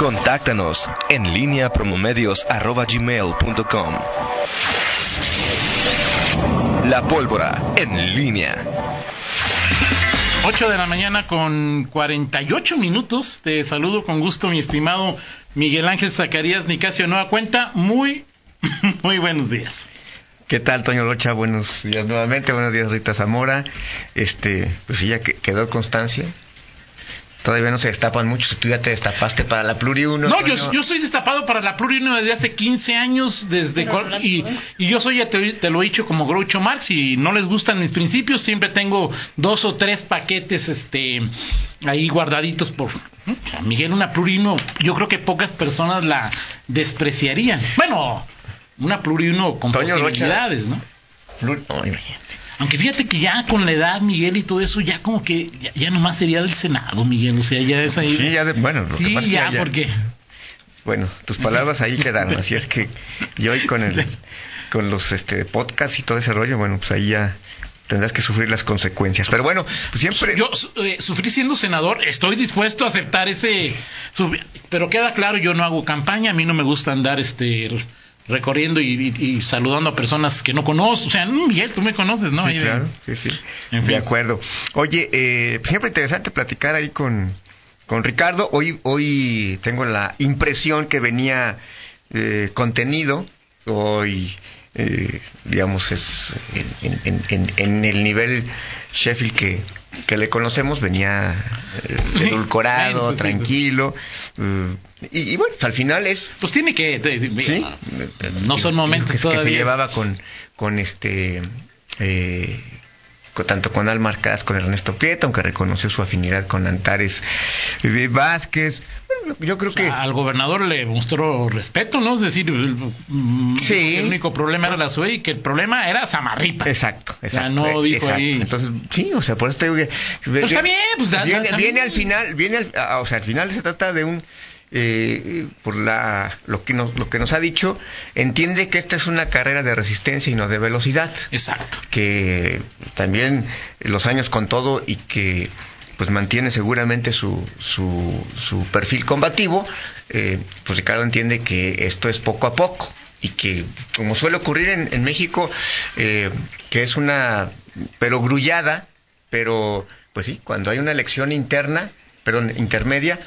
Contáctanos en línea promomedios.com. La pólvora en línea. 8 de la mañana con 48 minutos. Te saludo con gusto, mi estimado Miguel Ángel Zacarías Nicasio Nueva Cuenta. Muy, muy buenos días. ¿Qué tal, Toño Locha? Buenos días nuevamente. Buenos días, Rita Zamora. Este, pues ya quedó constancia. Todavía no se destapan muchos. Tú ya te destapaste para la Pluri 1. No, yo, yo, estoy destapado para la Pluri 1 desde hace 15 años. desde y, y, yo soy, ya te, lo he dicho, como Groucho Marx. Y no les gustan mis principios. Siempre tengo dos o tres paquetes este ahí guardaditos por. O sea, Miguel, una Pluri 1, yo creo que pocas personas la despreciarían. Bueno una pluriuno con posibilidades, ¿no? Aunque fíjate que ya con la edad, Miguel, y todo eso, ya como que ya, nomás sería del Senado, Miguel. O sea, ya es ahí. Sí, ya, de, bueno, lo sí, ya, porque. Bueno, tus palabras ahí quedaron. Así es que yo hoy con el, con los este podcasts y todo ese rollo, bueno, pues ahí ya tendrás que sufrir las consecuencias. Pero bueno, pues siempre. Yo eh, sufrí siendo senador, estoy dispuesto a aceptar ese. Pero queda claro, yo no hago campaña, a mí no me gusta andar este recorriendo y, saludando a personas que no conozco. O sea, Miguel, tú me conoces, ¿no? Sí, claro, sí, sí. De acuerdo. Oye, eh, siempre interesante platicar ahí con, con Ricardo. Hoy, hoy tengo la impresión que venía eh, contenido. Hoy, eh, digamos, es en, en, en el nivel Sheffield que que le conocemos venía eh, edulcorado, tranquilo. Eh, y, bueno, al final es. Pues tiene que. ¿Sí? No son momentos que, que se llevaba con, con este. Eh, tanto con Almar con Ernesto Prieto, aunque reconoció su afinidad con Antares Vázquez yo creo que al gobernador le mostró respeto, ¿no? Es decir, mm, el único problema era la SUE y que el problema era Samarripa. Exacto, exacto. O sea, no dijo ahí. Entonces, sí, o sea, por eso te digo que Pero está bien, pues viene, viene al final, viene al, o sea, al final se trata de un eh, por la, lo, que nos, lo que nos ha dicho, entiende que esta es una carrera de resistencia y no de velocidad. Exacto. Que también los años con todo y que pues mantiene seguramente su, su, su perfil combativo, eh, pues Ricardo entiende que esto es poco a poco y que como suele ocurrir en, en México, eh, que es una pero grullada, pero pues sí, cuando hay una elección interna, perdón, intermedia,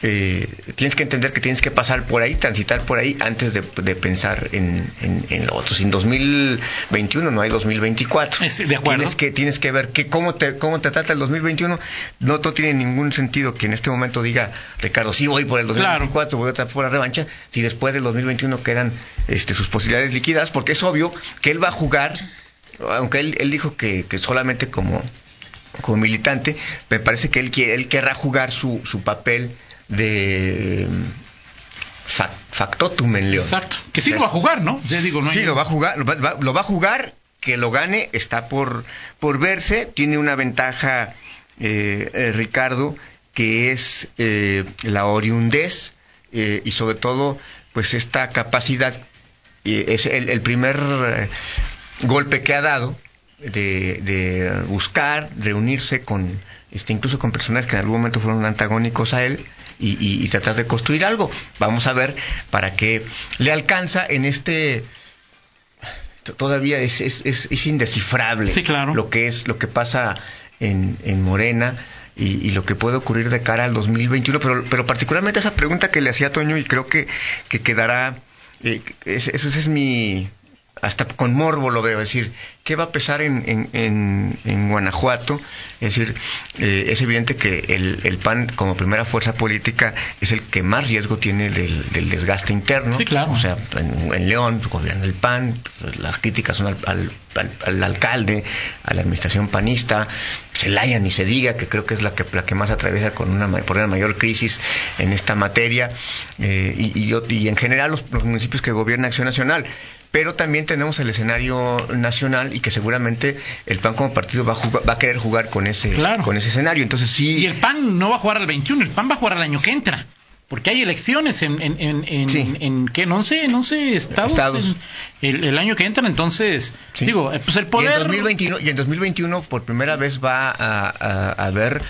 eh, tienes que entender que tienes que pasar por ahí, transitar por ahí antes de, pensar en, en, lo otro. Sin 2021 no hay 2024. de acuerdo. Tienes que, tienes que ver que cómo, te, cómo te trata el 2021. No, no tiene ningún sentido que en este momento diga, Ricardo, sí voy por el 2024, voy a por la revancha, si después del 2021 quedan este, sus posibilidades liquidadas, porque es obvio que él va a jugar, aunque él, él dijo que, que solamente como como militante, me parece que él, él querrá jugar su, su papel de factotum en León. Exacto. Que sí lo va a jugar, ¿no? digo, no sí, lo va a jugar, lo va, a jugar, que lo gane, está por, por verse, tiene una ventaja eh, eh, Ricardo, que es eh, la oriundez y sobre todo, pues esta capacidad, es el, primer golpe que ha dado de, de buscar, reunirse con, este, incluso con personas que en algún momento fueron antagónicos a él, y, tratar de construir algo. Vamos a ver para qué le alcanza en este todavía es, es, es, indescifrable lo que es lo que pasa en, en Morena y, lo que puede ocurrir de cara al 2021 pero, pero particularmente esa pregunta que le hacía Toño y creo que, que quedará eh, eso es mi hasta con morbo lo veo, es decir, ¿qué va a pesar en, en, en, Guanajuato? Es decir, eh, es evidente que el, el, PAN como primera fuerza política es el que más riesgo tiene del, del desgaste interno. Sí, claro. O sea, en, León gobierna el PAN, las críticas son al, al, alcalde, a la administración panista, Celaya ni se diga, que creo que es la que, la que más atraviesa con una, por una mayor crisis en esta materia, eh, y, y, y, en general los, los municipios que gobierna Acción Nacional pero también tenemos el escenario nacional y que seguramente el PAN como partido va a, va a querer jugar con ese, con ese escenario. Entonces sí. Y el PAN no va a jugar al 21, el PAN va a jugar al año que entra. Porque hay elecciones en, en, en, en, Sí. en ¿qué? En 11, en 11 estados, Estados. en- el, el año que entran, entonces, Sí. digo, eh, pues el Y poder... en, 2021, y en 2021 por primera vez va a, a- a haber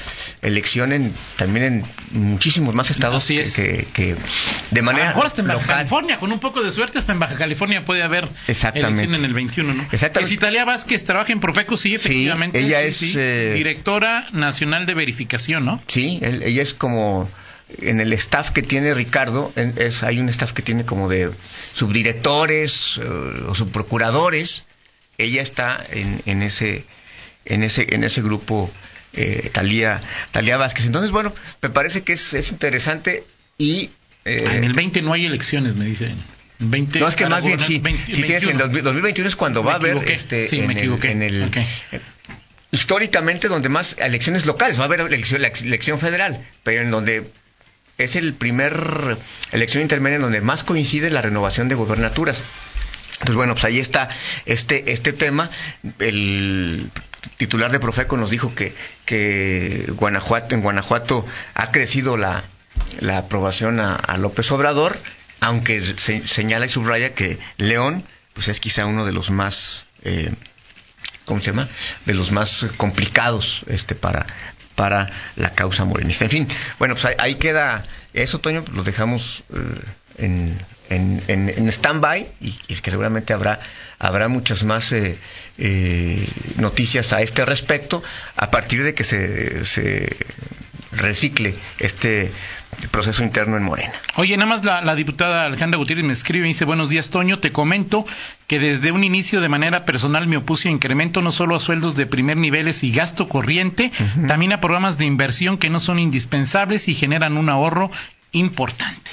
elección en, también en muchísimos más estados Así que, es. que- que de A lo manera mejor hasta en Baja local. California, con un poco de suerte, hasta en Baja California puede haber Exactamente. elección en el 21, ¿no? Exactamente. Es Italia Vázquez, trabaja en Profeco, sí, efectivamente. ella es, eh, Directora Nacional de Verificación, ¿no? Sí, él- ella es como en el staff que tiene Ricardo, en- es, hay un staff que tiene como de subdirectores eh, o subprocuradores. Ella está en, en ese en ese en ese grupo eh, Talía Talía Vázquez. Entonces, bueno, me parece que es, es interesante y eh, Ah, en el 20 no hay elecciones, me dicen. 20, no es que más bien sí, 20 sí tienes en 21. 2021 es cuando Me va a haber este Sí, en me el- en el históricamente donde más elecciones locales va a haber elección, la elección federal, pero en donde es el primer elección intermedia en donde más coincide la renovación de gobernaturas. Entonces, bueno, pues ahí está este, este tema. El titular de Profeco nos dijo que, que Guanajuato, en Guanajuato ha crecido la, la aprobación a, López Obrador, aunque se- señala y subraya que León pues es quizá uno de los más eh, ¿cómo se llama? de los más complicados este para para la causa morenista. En fin, bueno, pues ahí, ahí queda eso, Toño, lo dejamos eh, en, en, en, en stand-by y, y que seguramente habrá, habrá muchas más eh, eh, noticias a este respecto a partir de que se, se recicle este proceso interno en Morena. Oye, nada más la, la diputada Alejandra Gutiérrez me escribe y dice, buenos días, Toño, te comento que desde un inicio de manera personal me opuse a incremento no solo a sueldos de primer niveles y gasto corriente, también a programas de inversión que no son indispensables y generan un ahorro importante.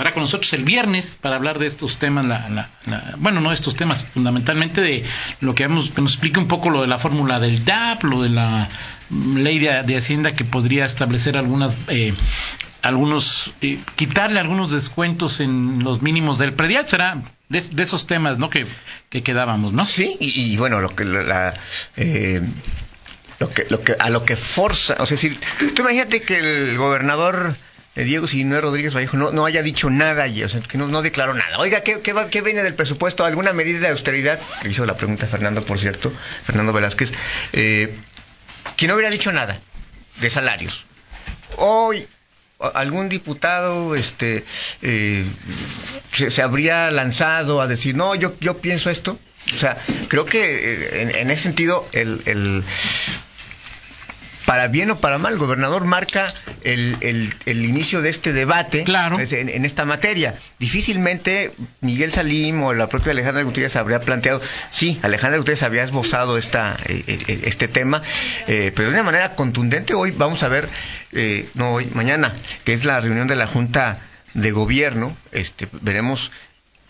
Estará con nosotros el viernes para hablar de estos temas, la, la- bueno, no de estos temas, fundamentalmente de lo que, vamos, que nos explique un poco lo de la fórmula del DAP, lo de la ley de, de Hacienda que podría establecer algunas, eh, algunos, eh, quitarle algunos descuentos en los mínimos del predial, será de, esos temas, ¿no? Que, que quedábamos, ¿no? Sí, y, bueno, lo que la, eh, lo que lo que a lo que forza, o sea, decir, tú imagínate que el gobernador Diego Sinué Rodríguez Vallejo no, no haya dicho nada ayer, o sea, que no, declaró nada. Oiga, ¿qué, qué, viene del presupuesto? ¿Alguna medida de austeridad? Le hizo la pregunta Fernando, por cierto, Fernando Velázquez. Eh, que no hubiera dicho nada de salarios. Hoy algún diputado este eh, se, habría lanzado a decir no yo yo pienso esto o sea creo que eh, en, en ese sentido el- para bien o para mal, el gobernador marca el, el- el inicio de este debate Claro. es- en, en esta materia. Difícilmente Miguel Salim o la propia Alejandra Gutiérrez habría planteado, sí, Alejandra Gutiérrez había esbozado esta, eh, eh, este tema, eh, pero de una manera contundente hoy vamos a ver, eh, no hoy, mañana, que es la reunión de la Junta de Gobierno, este, veremos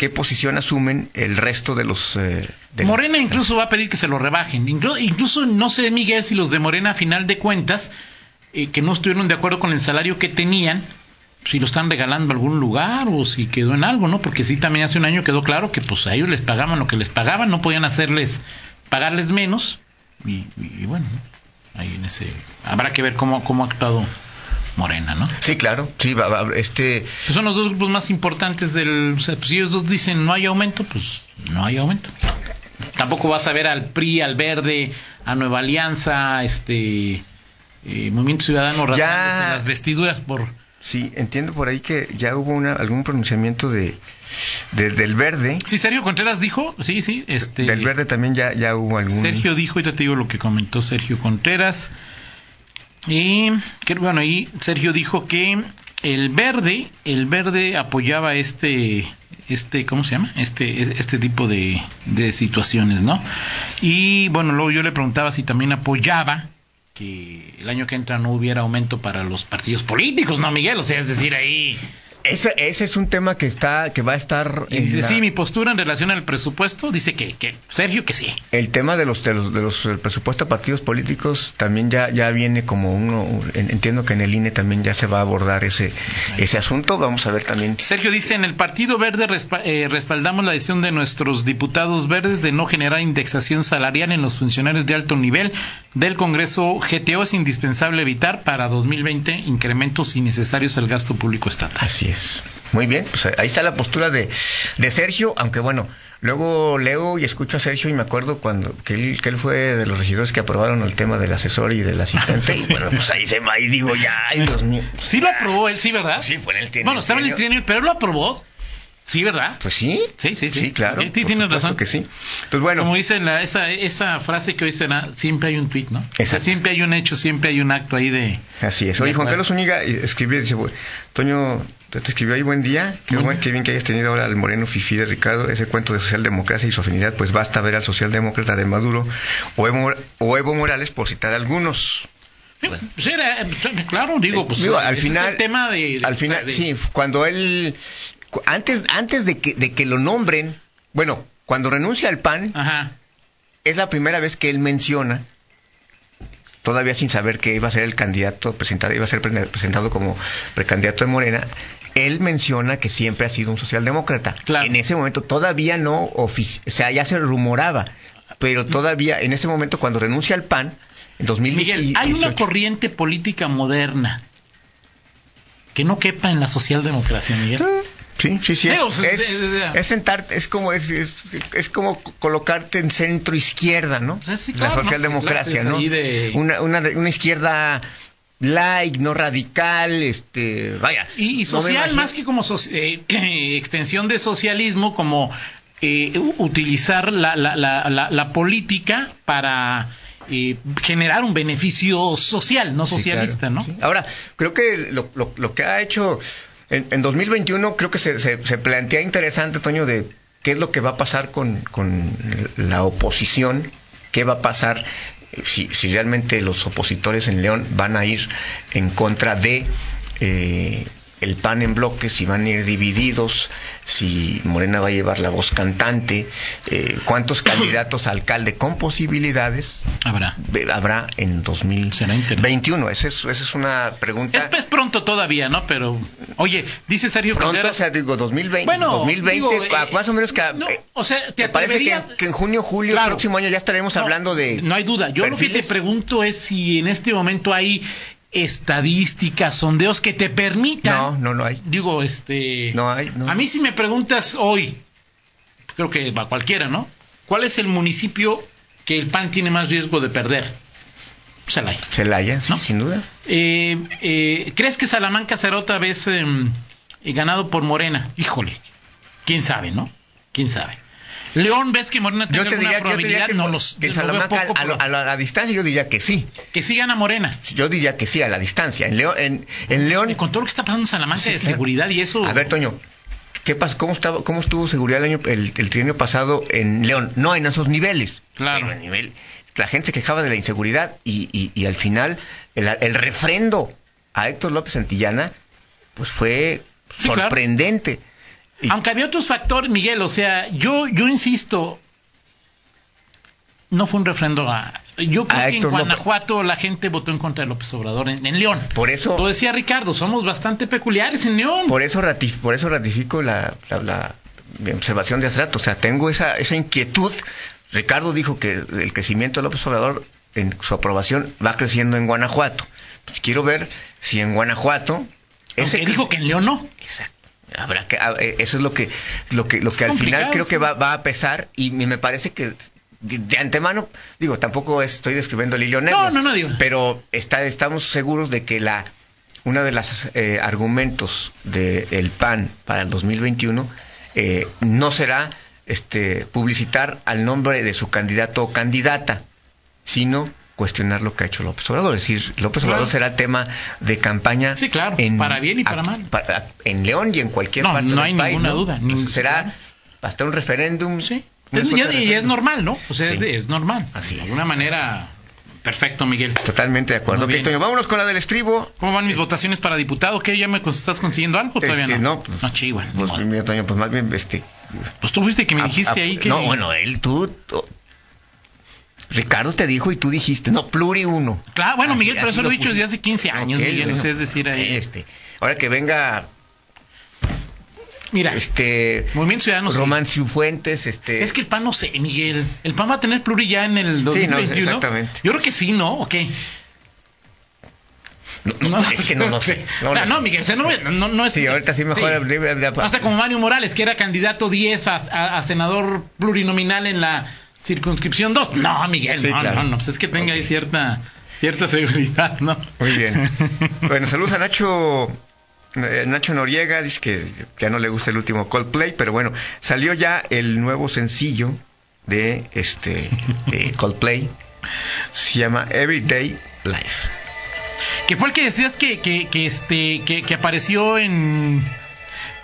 qué posición asumen el resto de los... eh, de Morena los- incluso va a pedir que se lo rebajen. Inclu- incluso no sé, Miguel, si los de Morena, a final de cuentas, eh, que no estuvieron de acuerdo con el salario que tenían, si lo están regalando a algún lugar o si quedó en algo, ¿no? Porque sí, también hace un año quedó claro que pues a ellos les pagaban lo que les pagaban, no podían hacerles, pagarles menos. Y, y bueno, ¿no? ahí en ese... Habrá que ver cómo, cómo ha actuado Morena, ¿no? Sí, claro, sí, va- va- este... Pues son los dos grupos más importantes del... O sea, pues si ellos dos dicen no hay aumento, pues no hay aumento. Tampoco vas a ver al PRI, al Verde, a Nueva Alianza, este... eh, Movimiento Ciudadano rasgándose las vestiduras por... Sí, entiendo por ahí que ya hubo una, algún pronunciamiento de, de- del verde. Sí, Sergio Contreras dijo, sí, sí, este... Del verde también ya, ya hubo algún. Sergio dijo, ahorita te digo lo que comentó Sergio Contreras. Y bueno, ahí Sergio dijo que el verde, el verde apoyaba este, este, ¿cómo se llama? Este, este tipo de, de situaciones, ¿no? Y bueno, luego yo le preguntaba si también apoyaba que el año que entra no hubiera aumento para los partidos políticos, ¿no, Miguel? O sea, es decir, ahí Ese, ese es un tema que está que va a estar Y en dice, la- sí, mi postura en relación al presupuesto, dice que, que Sergio que sí. el tema de los de los, de los el presupuesto a partidos políticos también ya ya viene como uno en- entiendo que en el INE también ya se va a abordar ese ese asunto vamos a ver también Sergio dice, en el Partido Verde respa- eh, respaldamos la decisión de nuestros diputados verdes de no generar indexación salarial en los funcionarios de alto nivel del Congreso. GTO es indispensable evitar para 2020 incrementos innecesarios al gasto público estatal. Así Muy bien, pues ahí está la postura de, de Sergio, aunque bueno, luego leo y escucho a Sergio y me acuerdo cuando que él, que él fue de los regidores que aprobaron el tema del asesor y del asistente, y bueno, pues ahí se va y digo, ya, ay Dios mío. Sí lo aprobó él, sí, ¿verdad? Sí, fue en el trienio. Bueno, estaba en el trienio, pero él lo aprobó. Sí, ¿verdad? Pues sí. Sí, sí, sí. Sí, claro. Sí, tienes razón. que sí. Pues bueno, Como dicen la, esa, esa frase que hoy será, siempre hay un tweet, ¿no? O sea, Exacto. siempre hay un hecho, siempre hay un acto ahí de... así es. Oye, Juan. Carlos Zúñiga eh, escribió, dice, "Bu- Toño, te escribió ahí, buen día, qué, Buen qué bien que hayas tenido ahora al moreno Fifi de Ricardo, ese cuento de socialdemocracia y su afinidad, pues basta ver al socialdemócrata de Maduro o Evo, o Evo Morales, por citar algunos. Pues era, claro, digo, pues Digo, al es final, el tema de... de- al final, de- sí, cuando él, antes, antes de que, de que lo nombren, bueno, cuando renuncia al PAN, Ajá. es la primera vez que él menciona, todavía sin saber que iba a ser el candidato presentado, iba a ser pre- presentado como precandidato de Morena, él menciona que siempre ha sido un socialdemócrata. Claro. En ese momento todavía no, o sea, ya se rumoraba, pero todavía, en ese momento cuando renuncia al PAN, en 2018, Miguel, hay una corriente política moderna que no quepa en la socialdemocracia, Miguel. Sí, sí, sí. Es, Digo, se- es, como es, es, como colocarte en centro izquierda, ¿no? Sí, la ¿no? socialdemocracia, ¿no? de- Una, una, una izquierda light, no radical, este, vaya. Y, social, imagino- más que como eh, eh, extensión de socialismo, como eh, utilizar la, la, la, la política para eh, generar un beneficio social, no Sí, socialista, claro, ¿no? sí. Ahora, creo que lo, lo, lo que ha hecho en, en 2021, creo que se, se, se plantea interesante, Toño, de qué es lo que va a pasar con, con la oposición, qué va a pasar eh, si, si realmente los opositores en León van a ir en contra de eh, el PAN en bloque, si van a ir divididos, si Morena va a llevar la voz cantante, eh, cuántos candidatos a alcalde con posibilidades Habrá. habrá en Será interesante. 2021. Esa es, esa es una pregunta. Es pues pronto todavía, ¿no? Pero, oye, dice Sergio Pronto, Contreras- o sea, digo, 2020. Bueno, 2020, digo, a- eh, más o menos que... no, eh, o sea, te me parece que, en junio, julio, Claro. próximo año ya estaremos No, hablando de... No hay duda. Yo lo que te pregunto es si en este momento hay estadísticas, sondeos que te permitan. No, no, no hay. Digo, este. No hay, no. A mí, si me preguntas hoy, creo que va cualquiera, ¿no? ¿Cuál es el municipio que el PAN tiene más riesgo de perder? Celaya. Celaya, sí, ¿No? sin duda. Eh, eh, ¿Crees que Salamanca será otra vez em, eh, ganado por Morena? Híjole, quién sabe, ¿no? Quién sabe. León, ¿ves que Morena tiene Yo te alguna diría, yo te diría probabilidad? que, no los, veo Salamanca poco a, lo- pro- a la, a la distancia yo diría que sí. que sí gana Morena. Yo diría que sí a la distancia. En León, en, en León Y con todo lo que está pasando en Salamanca Sí, de claro. seguridad y eso. A ver, Toño, ¿qué pas cómo, estaba, ¿cómo estuvo seguridad el, año, el, el trienio pasado en León? No en esos niveles. Claro. Pero nivel, la gente se quejaba de la inseguridad y, y, y al final el, el refrendo a Héctor López Santillana pues fue Sí, claro. Y- Aunque había otros factores, Miguel, o sea, yo, yo insisto, no fue un refrendo a... Yo creo A que en López. Guanajuato la gente votó en contra de López Obrador en, en León. Por eso- Lo decía Ricardo, somos bastante peculiares en León. Por eso, ratif- por eso ratifico la, la- la- mi observación de hace rato. O sea, tengo esa, esa inquietud. Ricardo dijo que el crecimiento de López Obrador en su aprobación va creciendo en Guanajuato. Pues quiero ver si en Guanajuato... Aunque crec- dijo que en León no. Exacto. Habrá que, eh, eso es lo que, lo que, lo Es que al final creo sí. que va, va a pesar y me parece que de, de antemano, digo, tampoco estoy describiendo el hilo negro. No, no, no, digo. Pero está, estamos seguros de que la, uno de los argumentos del PAN para el 2021 eh, no será este, publicitar al nombre de su candidato o candidata, sino cuestionar lo que ha hecho López Obrador. Es decir, López Claro. Obrador será tema de campaña. Sí, claro, para bien y para mal. para- en León y en cualquier No, parte no del hay país, ninguna ¿no? duda, ningún- será claro. hasta un referéndum. Sí. una Es, suerte y, es normal, ¿no? O sea, es Sí. de- es, normal. Así de es. alguna manera, Perfecto, Miguel. Totalmente de acuerdo. Muy Ok, bien. Toño, vámonos con la del estribo. ¿Cómo van mis votaciones para diputado? ¿Qué? ¿Ya me estás consiguiendo algo? Todavía Este, no. no, pues- no, chihuahua, ni Pues, mira, Toño, pues más bien, este... Pues tú fuiste que me a- dijiste a- ahí que... No, bueno, él, tú... Ricardo te dijo y tú dijiste, no, pluri uno. Claro, bueno, Así- Miguel, pero eso lo he dicho desde hace 15 años, Miguel. bueno. es decir, ahí... Este, ahora que venga, Mira, este... Movimiento Ciudadano... sí. Román Ciufuentes, este... Es que el PAN no sé, Miguel. ¿El PAN va a tener pluri ya en el Sí, no, 2021? exactamente. Yo creo que sí, ¿no? ¿O qué? No, no, es que no, no sé. No, No, Miguel, o sea, no, no, no es... Sí, ahorita sí mejor... Sí. Hasta como Mario Morales, que era candidato 10 a, a- a senador plurinominal en la circunscripción 2. No, Miguel, Sí, no, claro. no, no, pues es que tenga ahí cierta, cierta seguridad, ¿no? Muy bien. Bueno, saludos a Nacho. eh, Nacho Noriega dice que ya no le gusta el último Coldplay, pero bueno, salió ya el nuevo sencillo de este de Coldplay. Se llama Everyday Life. Que fue el que decías que, que, que este, que, que apareció en,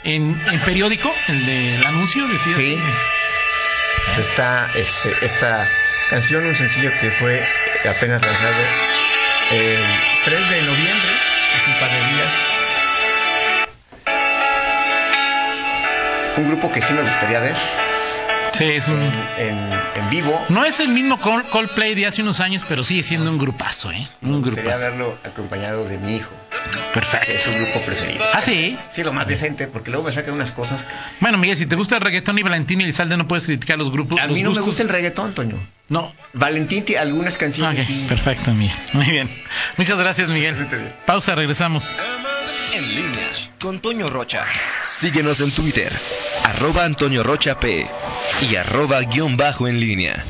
en, en periódico, el del anuncio, decías. Sí. que- Está este, esta canción, un sencillo que fue apenas lanzado el 3 de noviembre, hace un par de días. Un grupo que sí me gustaría ver Sí, es un... en, vivo. No es el mismo Col- Coldplay de hace unos años, pero sigue siendo un grupazo, ¿eh? Un grupazo. verlo acompañado de mi hijo, que es Perfecto. su grupo preferido. Ah, sí. Sí, lo más decente, porque luego me sacan unas cosas. Bueno, Miguel, si te gusta el reggaetón y Valentín y Elizalde, no puedes criticar los grupos. A mí no me gusta el reggaetón, Toño. No. Valentín tiene algunas canciones. Ok, sí. perfecto, Miguel. Muy bien. Muchas gracias, Miguel. Pausa, regresamos. En línea con Toño Rocha. Síguenos en Twitter, arroba Antonio Rocha P y arroba guion bajo en línea.